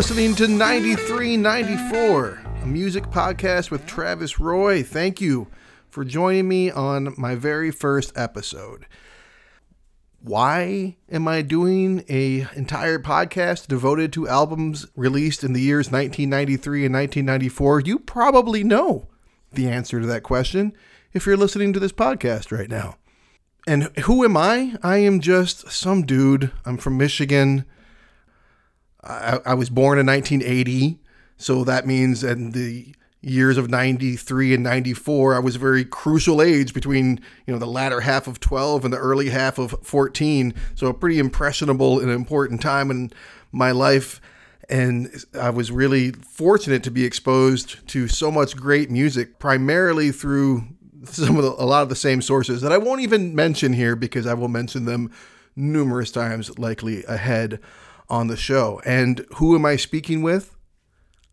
Listening to 9394, a music podcast with Travis Roy. Thank you for joining me on my very first episode. Why am I doing a entire podcast devoted to albums released in the years 1993 and 1994? You probably know the answer to that question if you're listening to this podcast right now. And who am I? I am just some dude. I'm from Michigan. I, I was born in 1980, so that means in the years of 93 and 94 i was a very crucial age between you know the latter half of 12 and the early half of 14 so a pretty impressionable and important time in my life. And i was really fortunate to be exposed to so much great music primarily through some of the, a lot of the same sources that i won't even mention here because i will mention them numerous times likely ahead on the show and who am i speaking with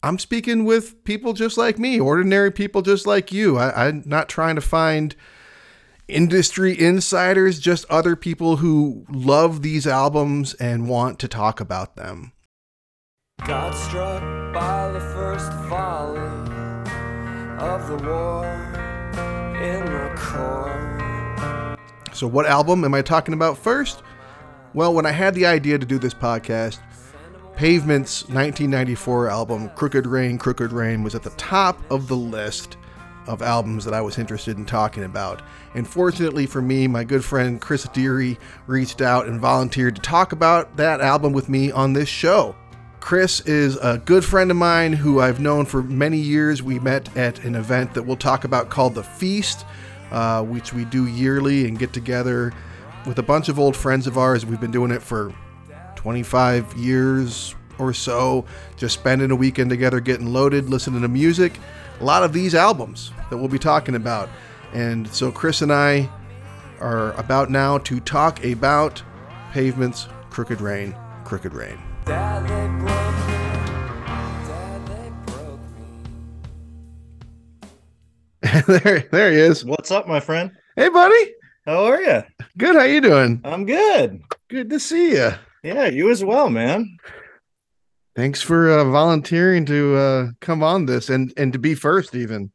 I'm speaking with people just like me, ordinary people just like you. I, am not trying to find industry insiders, just other people who love these albums and want to talk about them. Got struck by the first volley of the war in the core. So, what album am I talking about first? Well, when I had the idea to do this podcast, Pavement's 1994 album, Crooked Rain, Crooked Rain, was at the top of the list of albums that I was interested in talking about. And fortunately for me, my good friend Chris Deary reached out and volunteered to talk about that album with me on this show. Chris is a good friend of mine who I've known for many years. We met at an event that we'll talk about called The Feast, uh, which we do yearly and get together with a bunch of old friends of ours. We've been doing it for 25 years or so, just spending a weekend together getting loaded, listening to music. A lot of these albums that we'll be talking about. And so Chris and I are about now to talk about Pavement's Crooked Rain, Crooked Rain. there, there he is. What's up, my friend? Hey, buddy. How are you? Good. How you doing? I'm good. Good to see you. Yeah, you as well, man. Thanks for uh, volunteering to uh, come on this and and to be first, even.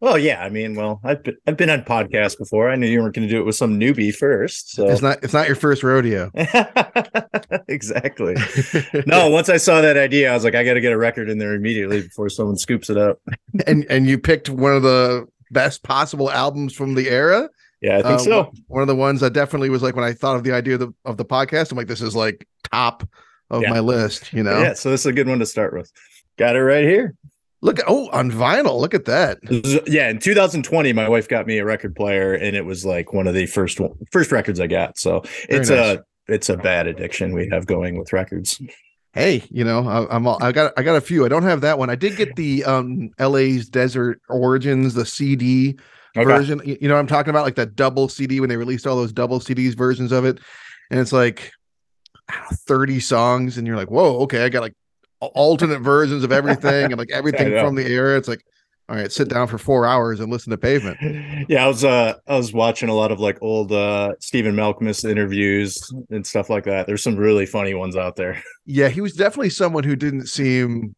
Well, yeah, I mean, well, I've been, I've been on podcasts before. I knew you weren't going to do it with some newbie first, so it's not it's not your first rodeo. exactly. no, once I saw that idea, I was like, I got to get a record in there immediately before someone scoops it up. and and you picked one of the best possible albums from the era. Yeah, I think uh, so. One of the ones that definitely was like when I thought of the idea of the, of the podcast, I'm like, this is like top of yeah. my list, you know? Yeah, so this is a good one to start with. Got it right here. Look, oh, on vinyl. Look at that. Yeah, in 2020, my wife got me a record player, and it was like one of the first first records I got. So Very it's nice. a it's a bad addiction we have going with records. Hey, you know, I, am all, I got I got a few. I don't have that one. I did get the um LA's Desert Origins, the CD okay. version. You know I'm talking about? Like that double CD when they released all those double CDs versions of it. And it's like 30 songs, and you're like, whoa, okay, I got like alternate versions of everything and like everything from the era. It's like, all right, sit down for four hours and listen to pavement. Yeah, I was uh I was watching a lot of like old uh Stephen Malkmus interviews and stuff like that. There's some really funny ones out there. Yeah, he was definitely someone who didn't seem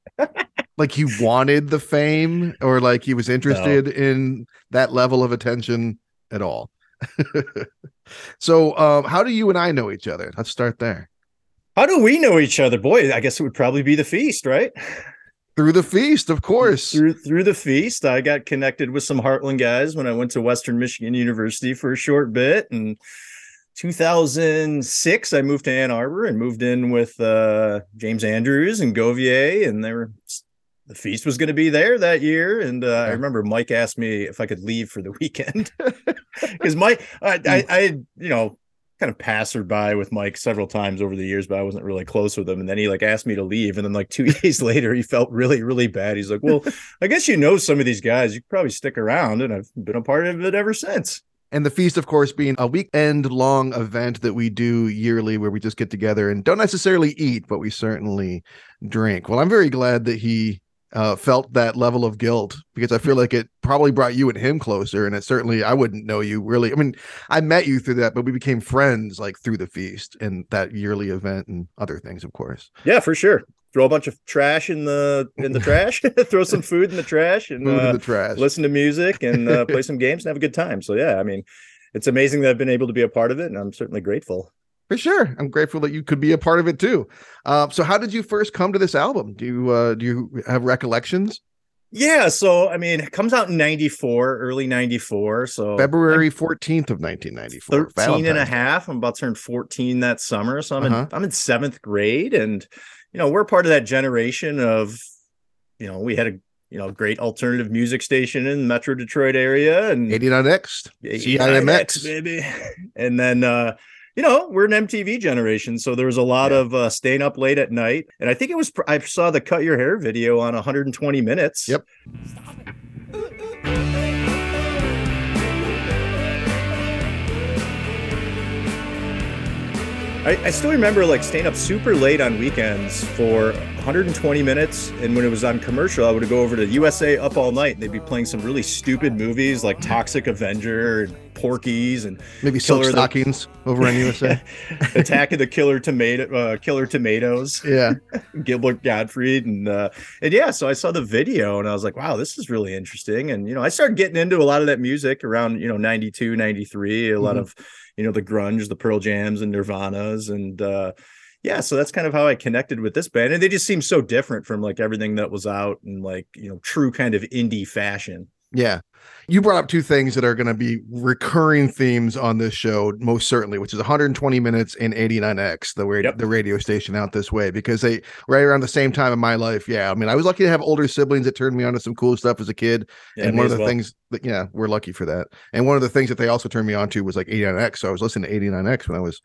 like he wanted the fame or like he was interested no. in that level of attention at all. so, um, how do you and I know each other? Let's start there. How do we know each other? Boy, I guess it would probably be the feast, right? Through the feast, of course. Through through the feast, I got connected with some Heartland guys when I went to Western Michigan University for a short bit, and 2006, I moved to Ann Arbor and moved in with uh, James Andrews and Govier, and they were the feast was going to be there that year. And uh, I remember Mike asked me if I could leave for the weekend because Mike, I, I, I, you know, kind of passerby with Mike several times over the years, but I wasn't really close with him. And then he like asked me to leave. And then like two days later, he felt really, really bad. He's like, well, I guess you know some of these guys. You could probably stick around. And I've been a part of it ever since. And the feast, of course, being a weekend long event that we do yearly where we just get together and don't necessarily eat, but we certainly drink. Well, I'm very glad that he uh, felt that level of guilt because I feel like it probably brought you and him closer. And it certainly, I wouldn't know you really. I mean, I met you through that, but we became friends like through the feast and that yearly event and other things, of course. Yeah, for sure. throw a bunch of trash in the in the trash, throw some food in the trash, and uh, the trash. listen to music and uh, play some games and have a good time. So yeah, I mean, it's amazing that I've been able to be a part of it, and I'm certainly grateful. For sure. I'm grateful that you could be a part of it too. Uh, so how did you first come to this album? Do you uh, do you have recollections? Yeah, so I mean, it comes out in 94, early 94. So February 14th of 1994. 13 and a half. I'm about to turn 14 that summer. So I'm Uh-huh. in I'm in seventh grade. And you know, we're part of that generation of, you know, we had a you know great alternative music station in the Metro Detroit area and 89X. Yeah, CIMX. baby. And then uh you know, we're an MTV generation, so there was a lot Yeah. of uh, staying up late at night. And I think it was I saw the cut your hair video on 120 minutes. Yep. I, I still remember like staying up super late on weekends for 120 minutes. And when it was on commercial, I would go over to USA Up All Night and they'd be playing some really stupid movies like Toxic Avenger and Porky's, and Maybe silk Killer the- stockings over on USA. Attack of the Killer Tomato uh, Killer Tomatoes, yeah. Gilbert Gottfried. And uh and yeah, so I saw the video and I was like, wow, this is really interesting. And you know, I started getting into a lot of that music around, you know, 92, 93, a lot Mhm. of, you know, the grunge, the Pearl Jams and Nirvanas. And uh yeah, so that's kind of how I connected with this band. And they just seem so different from like everything that was out in like, you know, true kind of indie fashion. Yeah. You brought up two things that are going to be recurring themes on this show, most certainly, which is 120 minutes and 89X, the, ra- Yep. the radio station out this way, because they right around the same time in my life. Yeah. I mean, I was lucky to have older siblings that turned me on to some cool stuff as a kid. Yeah, and one of the well. things that, yeah, we're lucky for that. And one of the things that they also turned me on to was like 89X. So I was listening to 89X when I was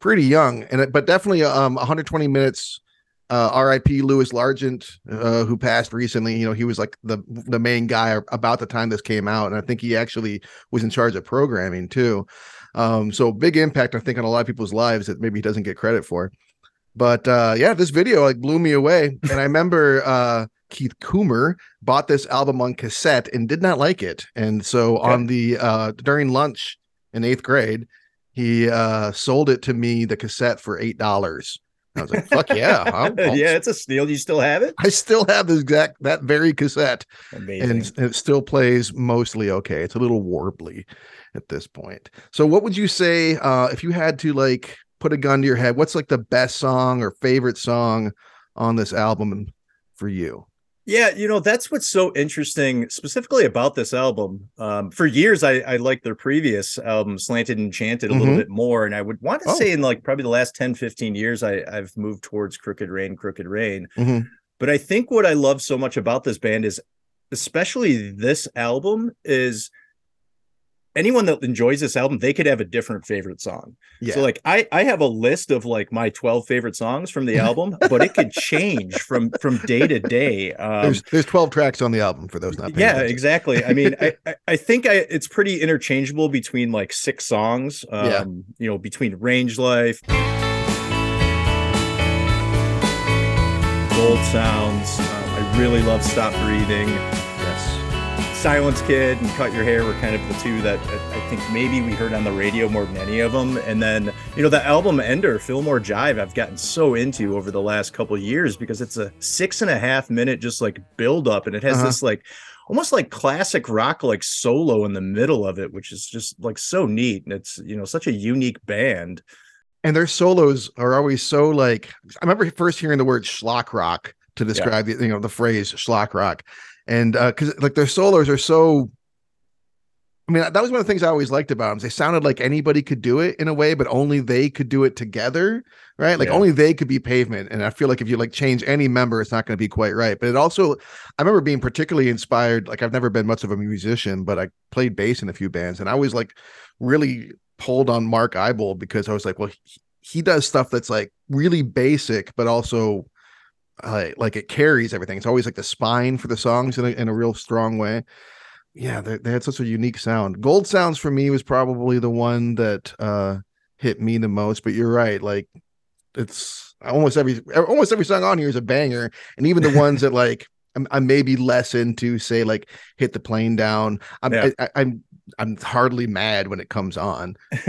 pretty young. And it, but definitely um 120 minutes. Uh, RIP Lewis Largent, uh, who passed recently. You know, he was like the the main guy about the time this came out, and I think he actually was in charge of programming too. Um, so big impact, I think, on a lot of people's lives that maybe he doesn't get credit for. But uh, yeah, this video like blew me away, and I remember uh, Keith Coomer bought this album on cassette and did not like it, and so Okay. on the uh, during lunch in eighth grade, he uh, sold it to me the cassette for eight dollars. I was like, "Fuck yeah!" I'll- I'll- yeah, it's a steal. You still have it? I still have the exact that very cassette, Amazing. and it still plays mostly okay. It's a little warbly at this point. So, what would you say uh, if you had to like put a gun to your head? What's like the best song or favorite song on this album for you? Yeah, you know, that's what's so interesting specifically about this album. Um, for years, I, I liked their previous album, Slanted and Enchanted, a little Mhm. bit more. And I would want to Oh. say in like probably the last 10, 15 years, I, I've moved towards Crooked Rain, Crooked Rain. Mhm. But I think what I love so much about this band is, especially this album, is anyone that enjoys this album, they could have a different favorite song. Yeah, So like I I have a list of like my 12 favorite songs from the album, but it could change from from day to day. Um there's there's 12 tracks on the album for those not. paying yeah, attention. exactly. I mean, I, I I think I it's pretty interchangeable between like six songs. Um, Yeah. you know, between Range Life, Gold Sounds. Um, I really love Stop Breathing. Silence Kid and Cut Your Hair were kind of the two that I think maybe we heard on the radio more than any of them. And then, you know, the album Ender, Fillmore Jive, I've gotten so into over the last couple of years because it's a six and a half minute just like build up and it has Uh-huh. this like almost like classic rock like solo in the middle of it, which is just like so neat. And it's, you know, such a unique band. and their solos are always so like I remember first hearing the word schlock rock to describe the you know the phrase schlock rock, and uh, because like their solos are so. I mean, that was one of the things I always liked about them. They sounded like anybody could do it in a way, but only they could do it together, right? Like Yeah. only they could be pavement. And I feel like if you like change any member, it's not going to be quite right. But it also, I remember being particularly inspired. Like I've never been much of a musician, but I played bass in a few bands, and I was like really pulled on Mark Ibold because I was like, well, he, he does stuff that's like really basic, but also uh, like it carries everything. It's always like the spine for the songs in a, in a real strong way. Yeah, they, they had such a unique sound. Gold Sounds for me was probably the one that uh, hit me the most. But you're right, like it's almost every almost every song on here is a banger, and even the ones that like I'm, I'm maybe less into, say like hit the plane down. I'm Yeah. I, I, I'm hardly mad when it comes on.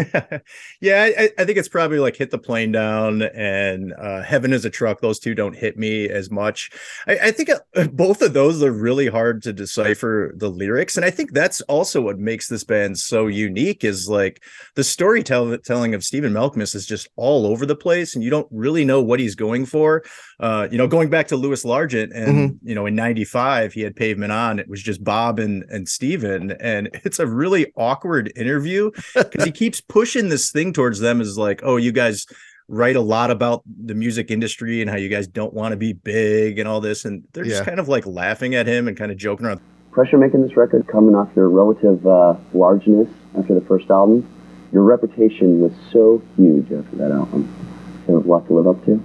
yeah, I, I, think it's probably like hit the plane down and uh, heaven is a truck. Those two don't hit me as much. I, I think uh, both of those are really hard to decipher the lyrics, and I think that's also what makes this band so unique. Is like the storytelling of Stephen Malkmus is just all over the place, and you don't really know what he's going for. Uh, you know, going back to Lewis Largent, and mm-hmm. you know, in '95 he had Pavement on. It was just Bob and and Stephen, and it's a really awkward interview because he keeps pushing this thing towards them as like, oh, you guys write a lot about the music industry and how you guys don't want to be big and all this, and they're yeah. just kind of like laughing at him and kind of joking around. Pressure making this record, coming off your relative uh, largeness after the first album, your reputation was so huge after that album. You have a lot to live up to.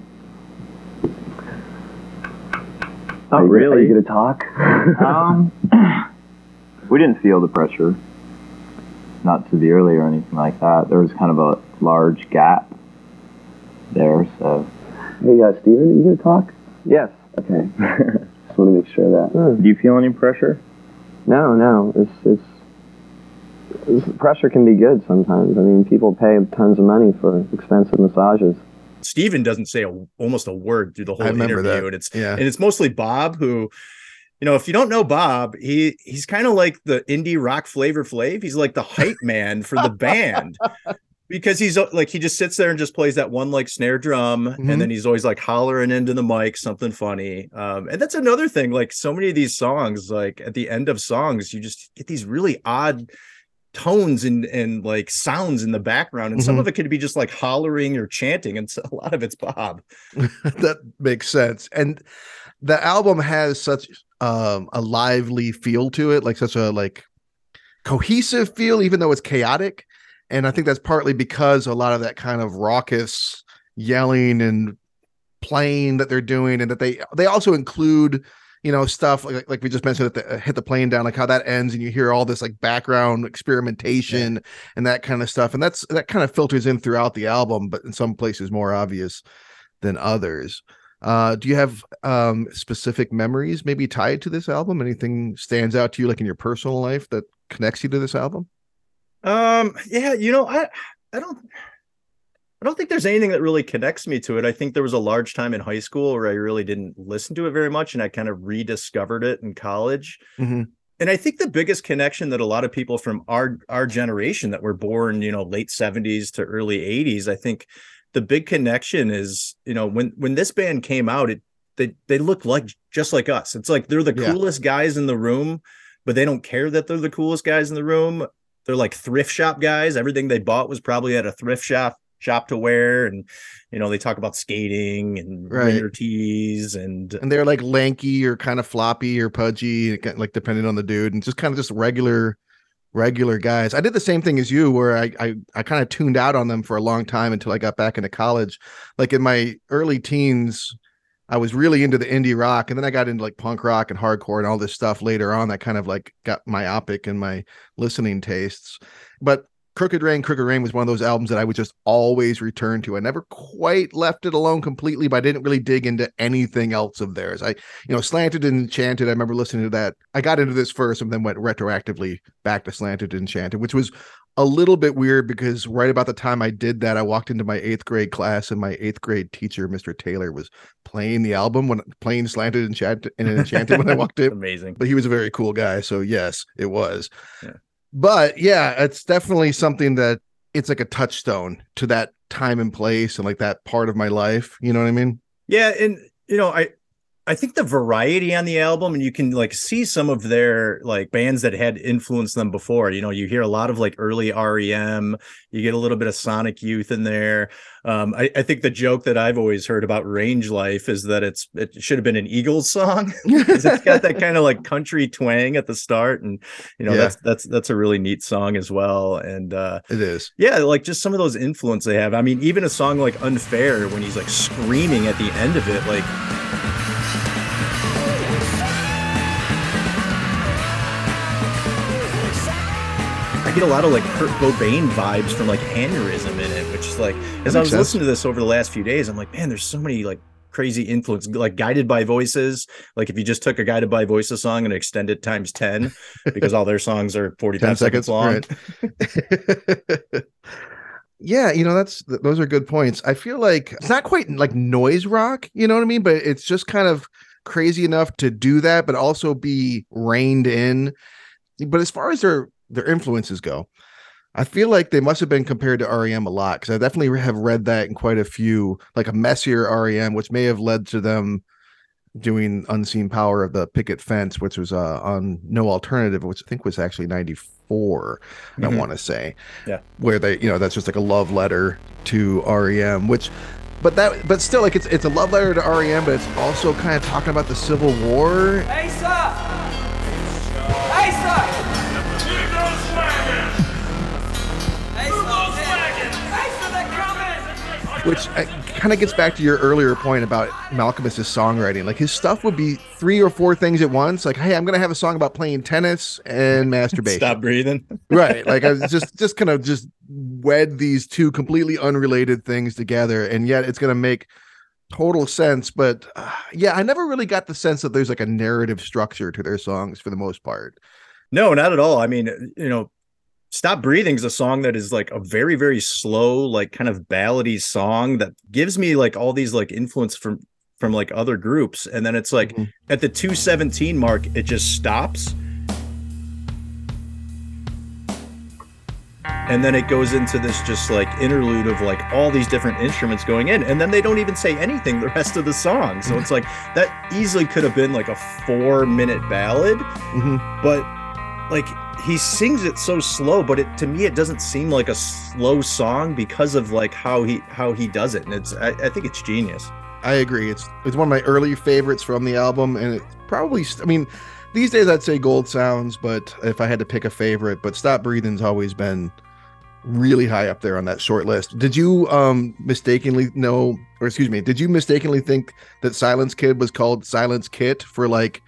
Not are you, really. Are you going to talk? um, we didn't feel the pressure not severely or anything like that. There was kind of a large gap there, so. Hey, uh, Stephen, are you going to talk? Yes. Okay. Just want to make sure that. Hmm. Do you feel any pressure? No, no. It's, it's, it's, pressure can be good sometimes. I mean, people pay tons of money for expensive massages. Stephen doesn't say a, almost a word through the whole interview, that. and it's yeah. and it's mostly Bob who you know, if you don't know Bob, he he's kind of like the indie rock Flavor Flav. He's like the hype man for the band because he's uh, like he just sits there and just plays that one like snare drum, mm-hmm. and then he's always like hollering into the mic something funny. Um, and that's another thing. Like so many of these songs, like at the end of songs, you just get these really odd tones and and like sounds in the background and mm-hmm. some of it could be just like hollering or chanting and so a lot of it's bob that makes sense and the album has such um, a lively feel to it, like such a like cohesive feel, even though it's chaotic. And I think that's partly because a lot of that kind of raucous yelling and playing that they're doing, and that they they also include you know stuff like like we just mentioned that the uh, hit the plane down like how that ends and you hear all this like background experimentation yeah. and that kind of stuff and that's that kind of filters in throughout the album but in some places more obvious than others uh, do you have um, specific memories maybe tied to this album? Anything stands out to you, like in your personal life, that connects you to this album? Um, yeah, you know, I I don't I don't think there's anything that really connects me to it. I think there was a large time in high school where I really didn't listen to it very much, and I kind of rediscovered it in college. Mm-hmm. And I think the biggest connection that a lot of people from our our generation that were born, you know, late 70s to early 80s, I think the big connection is you know when when this band came out it they they look like just like us it's like they're the yeah. coolest guys in the room but they don't care that they're the coolest guys in the room they're like thrift shop guys everything they bought was probably at a thrift shop shop to wear and you know they talk about skating and right. winter tees and and they're like lanky or kind of floppy or pudgy like depending on the dude and just kind of just regular regular guys. I did the same thing as you, where I I, I kind of tuned out on them for a long time until I got back into college. Like in my early teens, I was really into the indie rock, and then I got into like punk rock and hardcore and all this stuff later on. That kind of like got myopic in my listening tastes. But Crooked Rain, Crooked Rain was one of those albums that I would just always return to. I never quite left it alone completely, but I didn't really dig into anything else of theirs. I, you know, Slanted and Enchanted, I remember listening to that. I got into this first and then went retroactively back to Slanted and Enchanted, which was a little bit weird because right about the time I did that, I walked into my eighth grade class and my eighth grade teacher, Mr. Taylor, was playing the album when playing Slanted and Enchanted, and Enchanted when I walked in. Amazing. But he was a very cool guy. So yes, it was. Yeah but yeah, it's definitely something that it's like a touchstone to that time and place and like that part of my life. You know what I mean? Yeah, and you know, I I think the variety on the album, and you can like see some of their like bands that had influenced them before. You know, you hear a lot of like early REM. You get a little bit of Sonic Youth in there. Um, I, I, think the joke that I've always heard about Range Life is that it's it should have been an Eagles song because it's got that kind of like country twang at the start, and you know yeah. that's that's that's a really neat song as well. And uh, it is, yeah, like just some of those influence they have. I mean, even a song like Unfair when he's like screaming at the end of it, like get a lot of like Kurt Cobain vibes from like aneurysm in it, which is like as I was sense. listening to this over the last few days, I'm like, man, there's so many like crazy influence like guided by voices. Like if you just took a guided by voices song and extended times 10 because all their songs are 45 seconds, seconds long. right. yeah you know that's those are good points. I feel like it's not quite like noise rock you know what i mean? But it's just kind of crazy enough to do that but also be reined in. But as far as their their influences go I feel like they must have been compared to REM a lot because I definitely have read that in quite a few, like a messier REM, which may have led to them doing Unseen Power of the Picket Fence, which was uh, on No Alternative, which I think was actually 94, mm-hmm. I want to say. Yeah. Where they, you know, that's just like a love letter to REM, which but that but still like it's it's a love letter to REM, but it's also kind of talking about the Civil War. Hey sir! Which uh, kind of gets back to your earlier point about Malkmus's songwriting. Like his stuff would be three or four things at once. Like, hey, I'm gonna have a song about playing tennis and masturbation. Stop breathing. right. Like I was just just kind of just wed these two completely unrelated things together, and yet it's gonna make total sense. But uh, yeah, I never really got the sense that there's like a narrative structure to their songs for the most part. No, not at all. I mean, you know, Stop Breathing is a song that is like a very, very slow, like kind of ballady song that gives me like all these like influence from from like other groups. And then it's like mm-hmm. at the 217 mark, it just stops. And then it goes into this just like interlude of like all these different instruments going in. And then they don't even say anything the rest of the song. So it's like that easily could have been like a four minute ballad. Mm-hmm. But like he sings it so slow but it to me it doesn't seem like a slow song because of like how he how he does it. And it's i, I think it's genius. I agree. It's it's one of my early favorites from the album and it probably i mean these days i'd say gold sounds but if i had to pick a favorite but stop breathing's always been really high up there on that short list. Did you um mistakenly know or excuse me did you mistakenly think that silence kid was called silence kit for like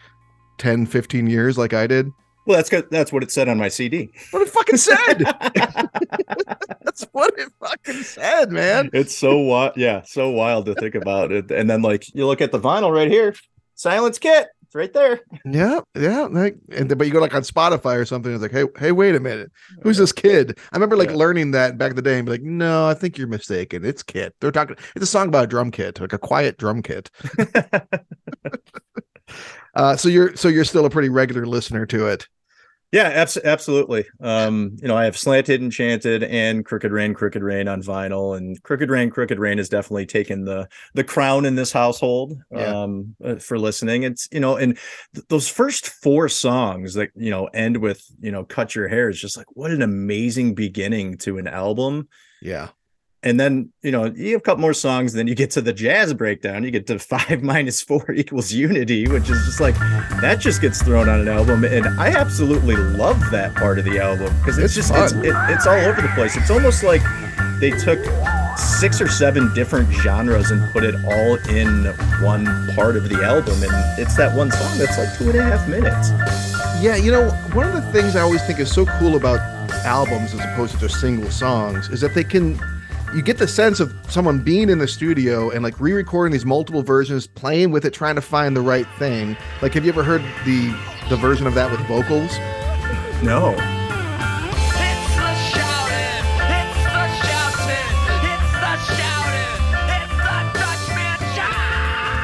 10 15 years like i did well, that's good. That's what it said on my CD. What it fucking said. that's what it fucking said, man. It's so wild. Yeah, so wild to think about it. And then, like, you look at the vinyl right here, Silence Kit. It's right there. Yeah, yeah. Like, and but you go like on Spotify or something. It's like, hey, hey, wait a minute. Who's this kid? I remember like yeah. learning that back in the day and be like, no, I think you're mistaken. It's Kit. They're talking. It's a song about a drum kit, like a quiet drum kit. uh, so you're so you're still a pretty regular listener to it. Yeah, abs- absolutely. Um, you know, I have Slanted, Enchanted, and Crooked Rain, Crooked Rain on vinyl, and Crooked Rain, Crooked Rain has definitely taken the the crown in this household yeah. um, uh, for listening. It's you know, and th- those first four songs that you know end with you know, cut your hair is just like what an amazing beginning to an album. Yeah, and then you know you have a couple more songs then you get to the jazz breakdown you get to five minus four equals unity which is just like that just gets thrown on an album. And i absolutely love that part of the album because it's, it's, just it's, it, it's all over the place. It's almost like they took six or seven different genres and put it all in one part of the album. And it's that one song that's like two and a half minutes. Yeah you know one of the things i always think is so cool about albums as opposed to just single songs is that they can you get the sense of someone being in the studio and like re-recording these multiple versions, playing with it, trying to find the right thing. Like, have you ever heard the the version of that with vocals? No.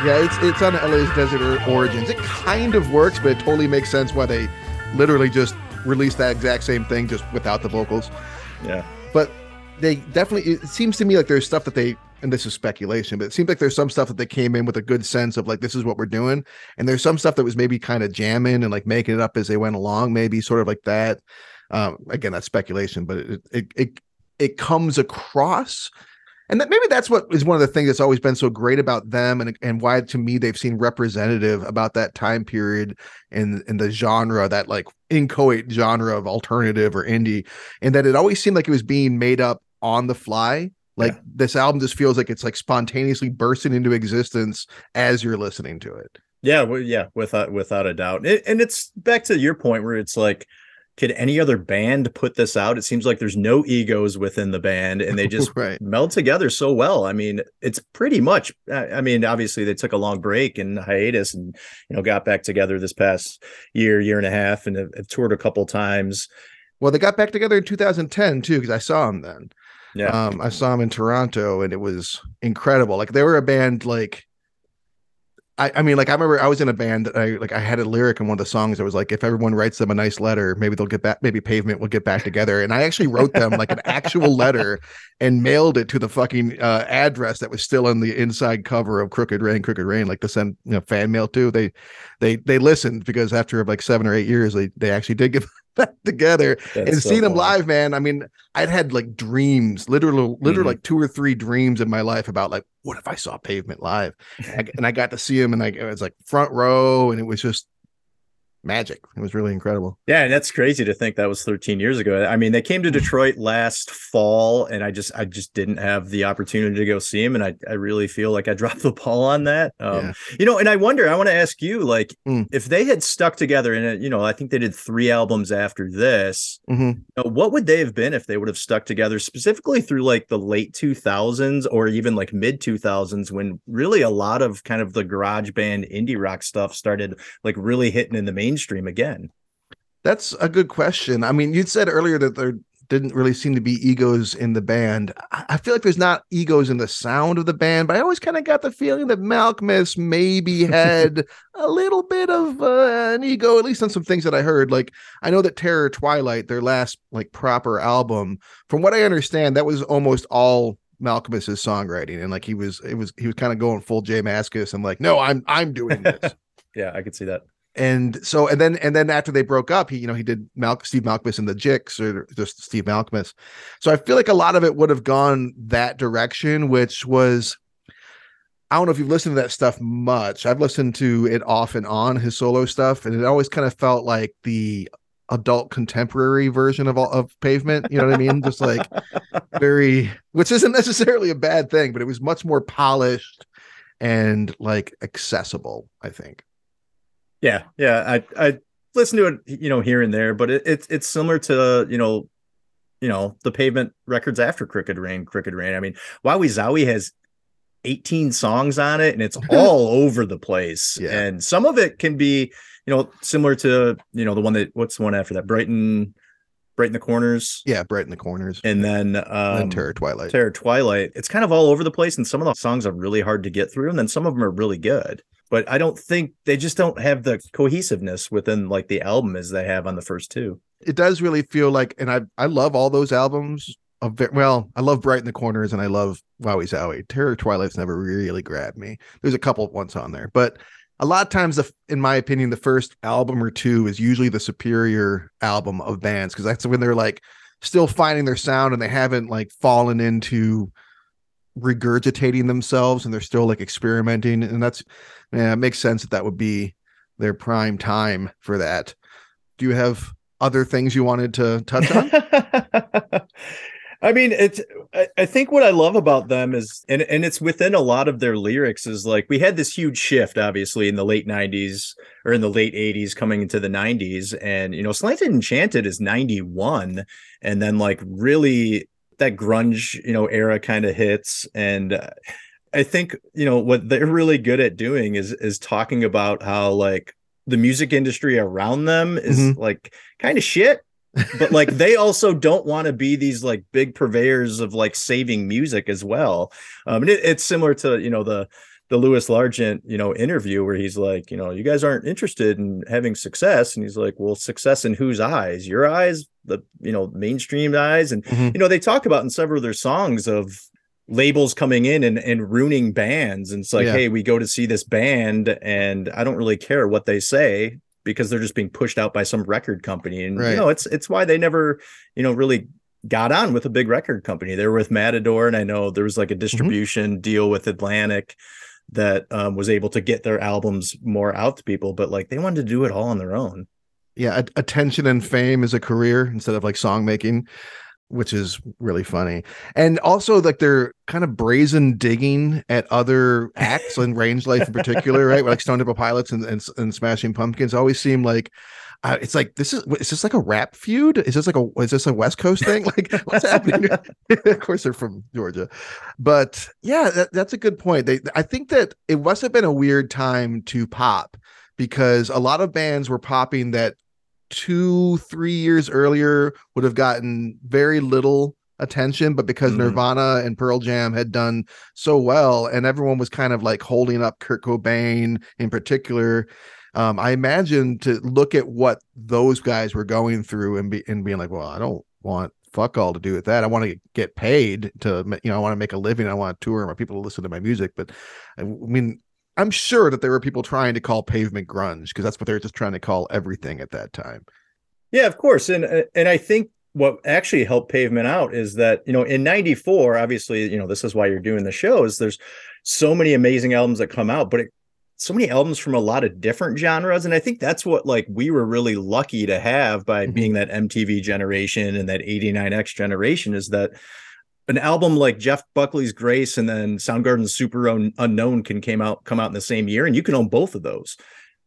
Yeah, it's it's on LA's Desert Origins. It kind of works, but it totally makes sense why they literally just released that exact same thing just without the vocals. Yeah. But they definitely it seems to me like there's stuff that they and this is speculation but it seems like there's some stuff that they came in with a good sense of like this is what we're doing. And there's some stuff that was maybe kind of jamming and like making it up as they went along maybe sort of like that. Um again that's speculation but it it it, it comes across. And that maybe that's what is one of the things that's always been so great about them and, and why to me they've seen representative about that time period and in the genre that like inchoate genre of alternative or indie and that it always seemed like it was being made up on the fly like yeah. this album just feels like it's like spontaneously bursting into existence as you're listening to it yeah well, yeah without without a doubt it, and it's back to your point where it's like could any other band put this out? It seems like there's no egos within the band and they just right. meld together so well. I mean, it's pretty much, I I mean, obviously they took a long break and hiatus and, you know, got back together this past year, year and a half and have, have toured a couple times. Well, they got back together in 2010 too, because I saw them then. Yeah. Um, I saw them in Toronto, and it was incredible. Like they were a band. Like, I, I mean, like I remember I was in a band. That I like I had a lyric in one of the songs that was like, if everyone writes them a nice letter, maybe they'll get back. Maybe Pavement will get back together. And I actually wrote them like an actual letter and mailed it to the fucking uh, address that was still on the inside cover of Crooked Rain, Crooked Rain, like to send you know fan mail to. They, they, they listened because after like seven or eight years, they they actually did get back together That's and so seeing them funny. live, man. I mean, I'd had like dreams, literally, literally Mhm. like two or three dreams in my life about like, what if I saw Pavement live? And I got to see him, and like it was like front row, and it was just magic. It was really incredible. Yeah, and that's crazy to think that was 13 years ago. I mean, they came to Detroit last fall, and I just I just didn't have the opportunity to go see them, and I I really feel like I dropped the ball on that. Um, Yeah. you know, and I wonder, I want to ask you, like, Mm. if they had stuck together, and you know, I think they did three albums after this. Mhm. you know, what would they have been if they would have stuck together, specifically through like the late 2000s or even like mid 2000s, when really a lot of kind of the garage band indie rock stuff started like really hitting in the mainstream again. That's a good question. I mean, you said earlier that there didn't really seem to be egos in the band. I feel like there's not egos in the sound of the band, but I always kind of got the feeling that Malkmus maybe had a little bit of uh, an ego, at least on some things that I heard. Like I know that Terror Twilight, their last like proper album, from what I understand, that was almost all Malkmus's songwriting, and like he was, it was he was kind of going full J Mascis and like, no, I'm I'm doing this Yeah, I could see that. And so and then and then after they broke up he you know he did Mal- steve malkmus and the jicks or just steve malkmus so i feel like a lot of it would have gone that direction which was i don't know if you've listened to that stuff much. I've listened to it off and on his solo stuff and it always kind of felt like the adult contemporary version of all of pavement you know what i mean? Just like very which isn't necessarily a bad thing but it was much more polished and like accessible i think Yeah, yeah. I I listen to it, you know, here and there, but it, it's it's similar to you know, you know, the pavement records after Crooked Rain, Crooked Rain. I mean, Wowie Zowie has 18 songs on it, and it's all over the place. Yeah. And some of it can be, you know, similar to you know the one that what's the one after that, Brighten, Brighten the Corners, Yeah, bright in the corners. and then um, and then Terror Twilight. Terror Twilight. It's kind of all over the place, and some of the songs are really hard to get through, and then some of them are really good. But I don't think they just don't have the cohesiveness within like the album as they have on the first two. It does really feel like, and I I love all those albums. Of well, I love Bright in the Corners and I love Wowie Zowie. Terror Twilight's never really grabbed me. There's a couple of ones on there, but a lot of times, the, in my opinion, the first album or two is usually the superior album of bands because that's when they're like still finding their sound and they haven't like fallen into regurgitating themselves and they're still like experimenting and that's yeah it makes sense that that would be their prime time for that do you have other things you wanted to touch on I mean, it's. I, think what I love about them is, and and it's within a lot of their lyrics is like we had this huge shift, obviously, in the late '90s or in the late '80s, coming into the '90s, and you know, Slanted Enchanted is '91, and then like really that grunge, you know, era kind of hits, and uh, I think you know what they're really good at doing is is talking about how like the music industry around them is Mhm. like kind of shit. But like they also don't want to be these like big purveyors of like saving music as well. Um and it, it's similar to you know the the Lewis Largent, you know, interview where he's like, you know, you guys aren't interested in having success. And he's like, well, success in whose eyes? Your eyes, the, you know, mainstream eyes. And, Mhm. you know, they talk about in several of their songs of labels coming in and, and ruining bands. And it's like, Yeah. hey, we go to see this band and I don't really care what they say because they're just being pushed out by some record company. And, Right. you know, it's, it's why they never, you know, really got on with a big record company. They were with Matador. And I know there was like a distribution deal with Atlantic that um, was able to get their albums more out to people, but like they wanted to do it all on their own. yeah attention and fame is a career instead of like song making which is really funny. And also like they're kind of brazen digging at other acts and range life in particular, right? Like Stone Temple Pilots and, and, and Smashing Pumpkins always seem like uh, it's like this is is this like a rap feud? Is this like a is this a West Coast thing? Like what's happening? of course, they're from Georgia, but yeah, that, that's a good point. They, I think that it must have been a weird time to pop because a lot of bands were popping that two, three years earlier would have gotten very little attention, but because Mhm. Nirvana and Pearl Jam had done so well, and everyone was kind of like holding up Kurt Cobain in particular. Um, I imagine to look at what those guys were going through and be and being like, well, I don't want fuck all to do with that. I want to get paid to, you know, I want to make a living. I want to tour. I want people to listen to my music. But I mean, I'm sure that there were people trying to call pavement grunge because that's what they were just trying to call everything at that time. Yeah, of course. And uh, and I think what actually helped pavement out is that, you know, in 94, obviously, you know, this is why you're doing the show is there's so many amazing albums that come out, but it, so many albums from a lot of different genres and I think that's what like we were really lucky to have by Mhm. being that MTV generation and that 89X generation is that an album like Jeff Buckley's Grace and then Soundgarden's Super Un- Unknown can came out come out in the same year and you can own both of those.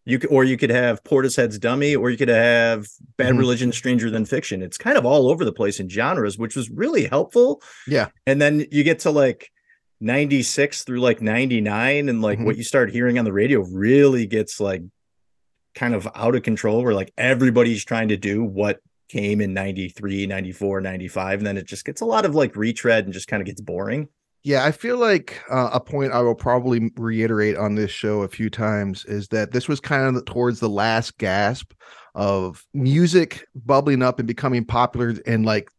You could, or you could have Portishead's Dummy, or you could have Bad Mhm. Religion, Stranger Than Fiction. It's kind of all over the place in genres, which was really helpful. Yeah. And then you get to like 96 through like 99, and like Mhm. what you start hearing on the radio really gets like kind of out of control, where like everybody's trying to do what came in 93, 94, 95. And then it just gets a lot of like retread and just kind of gets boring. Yeah, I feel like uh, a point I will probably reiterate on this show a few times is that this was kind of towards the last gasp of music bubbling up and becoming popular and like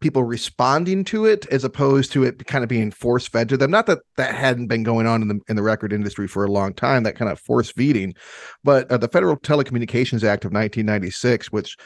people responding to it as opposed to it kind of being force fed to them. Not that that hadn't been going on in the in the record industry for a long time, that kind of force feeding, but uh, the Federal Telecommunications Act of 1996, which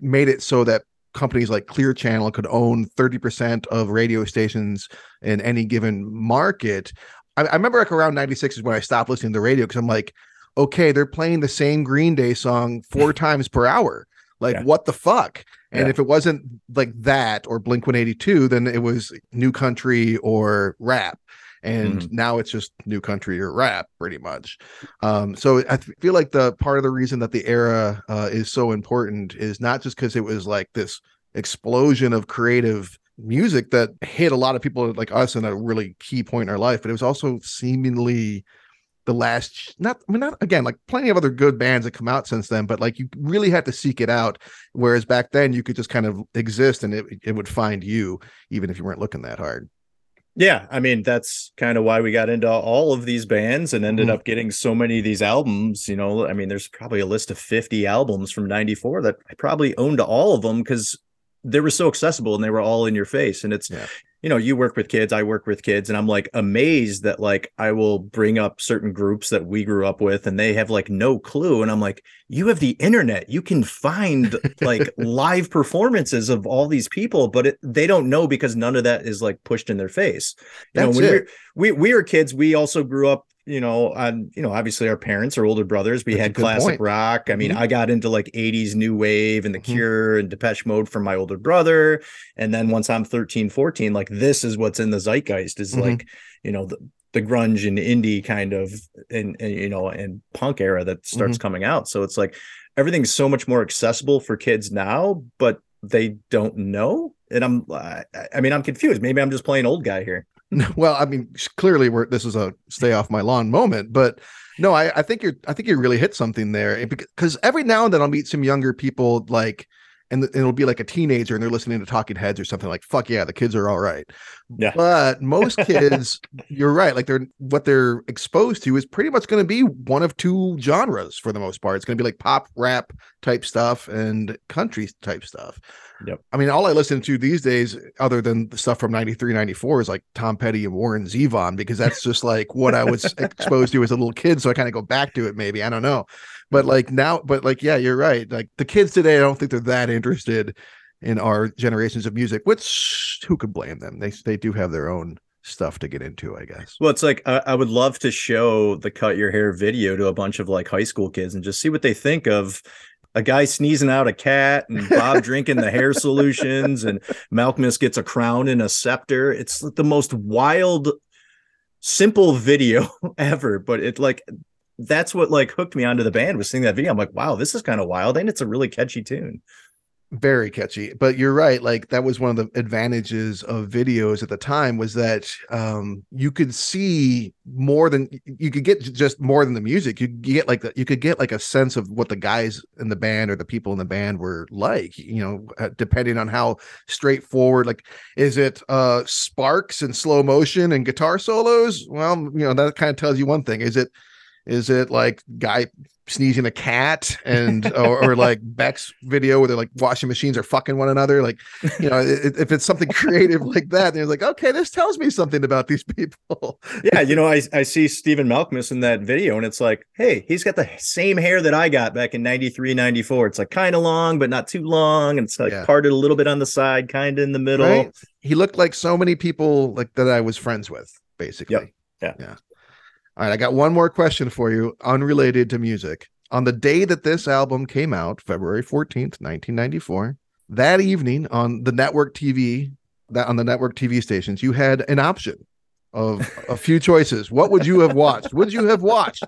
made it so that companies like Clear Channel could own 30% of radio stations in any given market. I, I remember like around 96 is when I stopped listening to the radio because I'm like, okay, they're playing the same Green Day song four times per hour. Like, Yeah. what the fuck? And Yeah. if it wasn't like that or Blink 182, then it was new country or rap. And Mm-hmm. now it's just new country or rap, pretty much. Um, so I th- feel like the part of the reason that the era uh, is so important is not just because it was like this explosion of creative music that hit a lot of people like us in a really key point in our life, but it was also seemingly the last not I mean not again like plenty of other good bands that come out since then, but like you really had to seek it out. Whereas back then you could just kind of exist and it it would find you even if you weren't looking that hard. Yeah, I mean that's kind of why we got into all of these bands and ended Mhm. up getting so many of these albums. You know, I mean, there's probably a list of 50 albums from '94 that I probably owned all of them because they were so accessible and they were all in your face. And it's, Yeah. You know, you work with kids, I work with kids, and I'm like amazed that like I will bring up certain groups that we grew up with and they have like no clue. And I'm like, you have the internet, you can find like live performances of all these people, but it, they don't know because none of that is like pushed in their face. You That's know, when it. we we we were kids, we also grew up, you know, on you know, obviously our parents or older brothers, we That's had classic point. rock. I mean, Mhm. I got into like 80s new wave and the Mhm. cure and Depeche Mode from my older brother. And then once I'm 13, 14, like this is what's in the zeitgeist is Mhm. like, you know, the the grunge and indie kind of and, and you know and punk era that starts Mm-hmm. coming out. So it's like everything's so much more accessible for kids now, but they don't know. And I'm, I, I mean, I'm confused. Maybe I'm just playing old guy here. well, I mean, clearly we're this is a stay off my lawn moment, but no, I, I think you're I think you really hit something there eh, because every now and then I'll meet some younger people like and th- it'll be like a teenager and they're listening to talking heads or something like fuck yeah the kids are all right Yeah. but most kids you're right like they're what they're exposed to is pretty much going to be one of two genres for the most part it's going to be like pop rap type stuff and country type stuff Yep. I mean, all I listen to these days, other than the stuff from 93, 94, is like Tom Petty and Warren Zevon, because that's just like what I was exposed to as a little kid. So I kind of go back to it, maybe. I don't know. But like now, but like, yeah, you're right. Like the kids today, I don't think they're that interested in our generations of music, which who could blame them? They, they do have their own stuff to get into, I guess. Well, it's like I, I would love to show the cut your hair video to a bunch of like high school kids and just see what they think of a guy sneezing out a cat and Bob drinking the hair solutions and Malkmus gets a crown and a scepter. It's the most wild, simple video ever, but it like that's what like hooked me onto the band was seeing that video. I'm like, wow, this is kind of wild, and it's a really catchy tune. very catchy but you're right like that was one of the advantages of videos at the time was that um you could see more than you could get just more than the music you get like the, you could get like a sense of what the guys in the band or the people in the band were like you know uh, depending on how straightforward like is it uh sparks and slow motion and guitar solos well you know that kind of tells you one thing is it is it like guy sneezing a cat and or, or like Beck's video where they're like washing machines are fucking one another? Like, you know, if it's something creative like that, they're like, okay, this tells me something about these people. Yeah, you know, I, I see Stephen Malkmus in that video, and it's like, hey, he's got the same hair that I got back in 93, 94. It's like kind of long, but not too long. And it's like Yeah. parted a little bit on the side, kind of in the middle. Right? He looked like so many people like that I was friends with, basically. Yep. Yeah. Yeah. All right. I got one more question for you, unrelated to music. On the day that this album came out, February 14th, 1994, that evening on the network TV, that on the network TV stations, you had an option of a few choices. What would you have watched? Would you have watched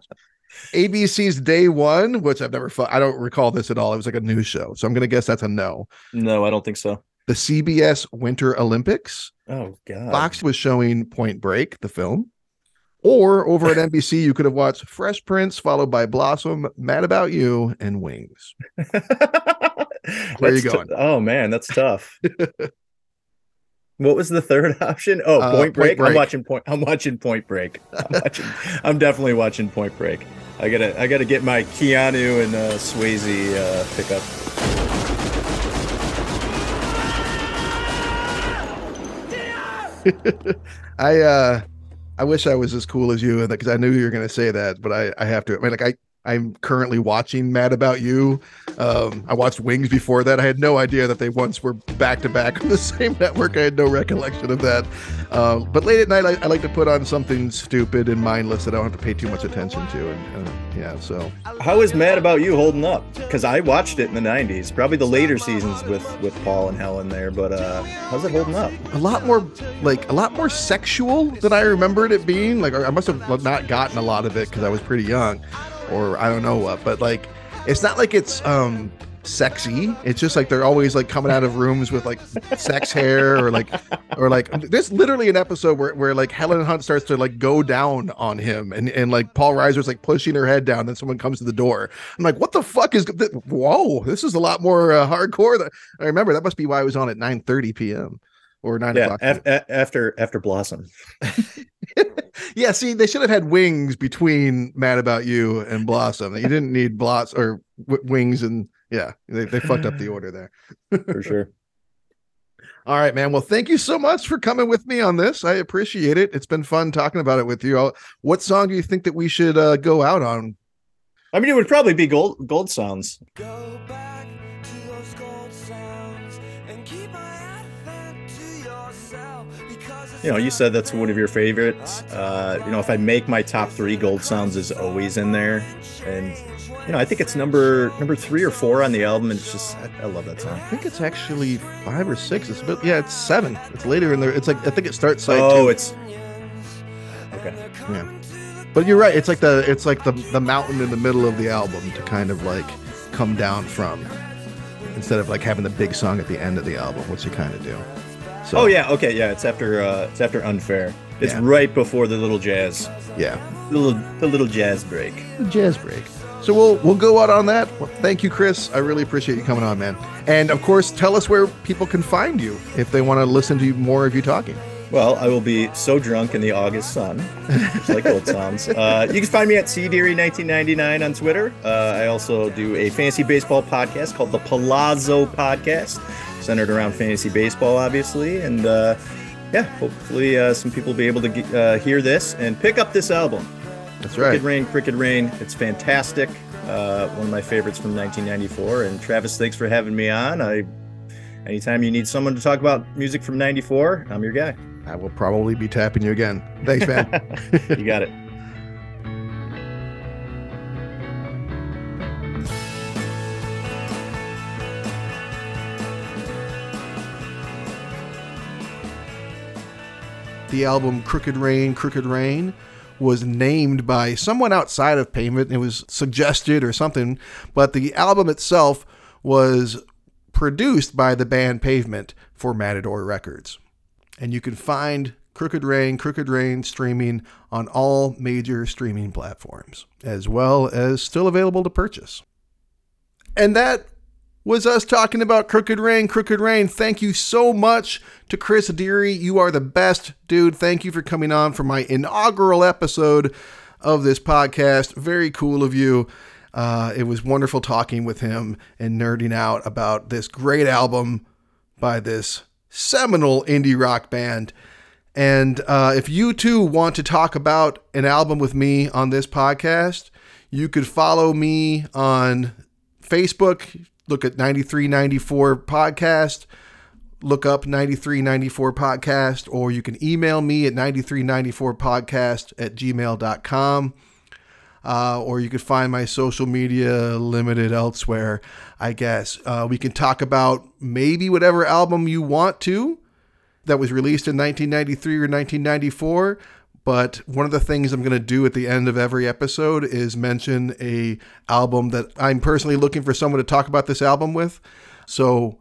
ABC's Day One, which I've never, fu- I don't recall this at all. It was like a news show. So I'm going to guess that's a no. No, I don't think so. The CBS Winter Olympics, Oh God. Fox was showing Point Break, the film. Or over at NBC, you could have watched Fresh Prince, followed by Blossom, Mad About You, and Wings. Where you you going? oh man, that's tough. what was the third option? Oh, Uh, Point Point Break. I'm watching Point. I'm watching Point Break. I'm watching. I'm definitely watching Point Break. I gotta. I gotta get my Keanu and uh, Swayze uh, pickup. I uh I wish I was as cool as you because I knew you were going to say that, but I I have to. I mean, like I I'm currently watching Mad About You. Um, I watched Wings before that. I had no idea that they once were back to back on the same network. I had no recollection of that. Uh, but late at night, I, I like to put on something stupid and mindless that I don't have to pay too much attention to. And uh, yeah, so How is Mad About You holding up? Because I watched it in the '90s, probably the later seasons with with Paul and Helen there. But uh, how's it holding up? a lot more like a lot more sexual than I remembered it being. Like I must have not gotten a lot of it because I was pretty young, or I don't know what. But like, it's not like it's um sexy. It's just like they're always like coming out of rooms with like sex hair or like or like there's literally an episode where, where like Helen Hunt starts to like go down on him and and like Paul Reiser's like pushing her head down. Then someone comes to the door. I'm like, what the fuck is? th- Whoa, this is a lot more uh, hardcore. Than, I remember that must be why I was on at 9:30 p.m. or nine Yeah, o'clock. af- a- after after Blossom. yeah, see, they should have had wings between Mad About You and Blossom. You didn't need blots or w- wings, and yeah, they, they fucked up the order there. for sure. All right, man. Well, thank you so much for coming with me on this. I appreciate it. It's been fun talking about it with you. I'll- What song do you think that we should uh, go out on? I mean, it would probably be Gold Gold Sounds. Go back You know, you said that's one of your favorites. Uh, you know, if I make my top three, Gold Sounds is always in there, and you know, I think it's number number three or four on the album. And it's just, I, I love that song. I think it's actually five or six. It's bit, yeah, it's seven. It's later in there. It's like I think it starts side Oh, two. it's okay. Yeah. But you're right. It's like the it's like the the mountain in the middle of the album to kind of like come down from instead of like having the big song at the end of the album, which you kind of do. So Oh yeah, okay, yeah. It's after uh, it's after Unfair. It's Yeah. right before the little jazz, yeah, the little the little jazz break. the jazz break. So we'll we'll go out on that. Well, thank you, Chris. I really appreciate you coming on, man. And of course, tell us where people can find you if they want to listen to more of you talking. Well, I will be so drunk in the August sun, just like old songs. Uh, you can find me at cdeary1999 on Twitter. Uh, I also do a fantasy baseball podcast called the Palazzo Podcast, centered around fantasy baseball, obviously. And uh, yeah, hopefully uh, some people will be able to get, uh, hear this and pick up this album. That's right. Crooked. Rain, Crooked Rain. It's fantastic. Uh, one of my favorites from 1994. And Travis, thanks for having me on. I, anytime you need someone to talk about music from '94, I'm your guy. I will probably be tapping you again. Thanks, man. you got it. The album Crooked Rain, Crooked Rain was named by someone outside of Pavement. It was suggested or something, but the album itself was produced by the band Pavement for Matador Records. And you can find Crooked Rain, Crooked Rain streaming on all major streaming platforms, as well as still available to purchase. And that was us talking about Crooked Rain, Crooked Rain. Thank you so much to Chris Deary. You are the best, dude. Thank you for coming on for my inaugural episode of this podcast. Very cool of you. Uh, it was wonderful talking with him and nerding out about this great album by this seminal indie rock band. And uh, if you too want to talk about an album with me on this podcast, you could follow me on Facebook. Look at 9394 Podcast. Look up 9394 Podcast, or you can email me at 9394podcast at gmail.com. Uh, or you can find my social media limited elsewhere, I guess. Uh, we can talk about maybe whatever album you want to that was released in 1993 or 1994. But one of the things I'm going to do at the end of every episode is mention a album that I'm personally looking for someone to talk about this album with. So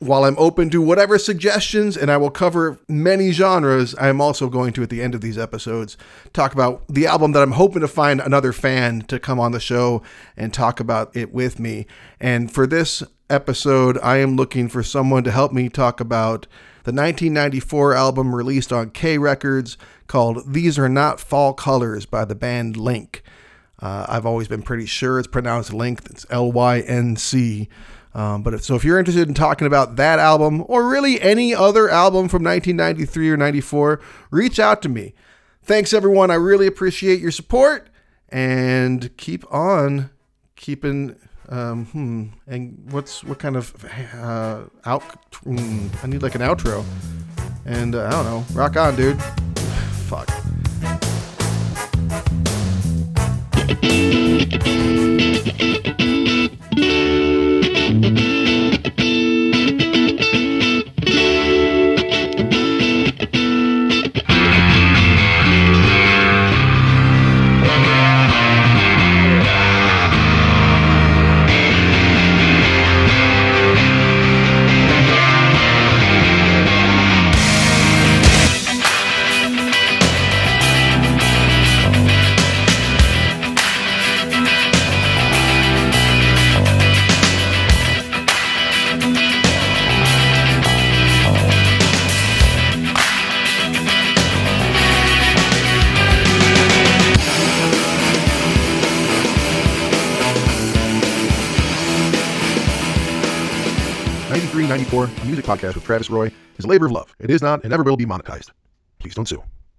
while I'm open to whatever suggestions and I will cover many genres, I'm also going to, at the end of these episodes, talk about the album that I'm hoping to find another fan to come on the show and talk about it with me. And for this episode, I am looking for someone to help me talk about the 1994 album released on K Records called These Are Not Fall Colors by the band Lync. Uh, I've always been pretty sure it's pronounced Lync, it's L Y N C. Um, but if, so if you're interested in talking about that album or really any other album from 1993 or 94, reach out to me. Thanks everyone. I really appreciate your support and keep on keeping um, hmm. And what's what kind of uh, out? Hmm, I need like an outro. And uh, I don't know. Rock on, dude. Fuck. 94, a music podcast with Travis Roy, is a labor of love. It is not and never will be monetized. Please don't sue.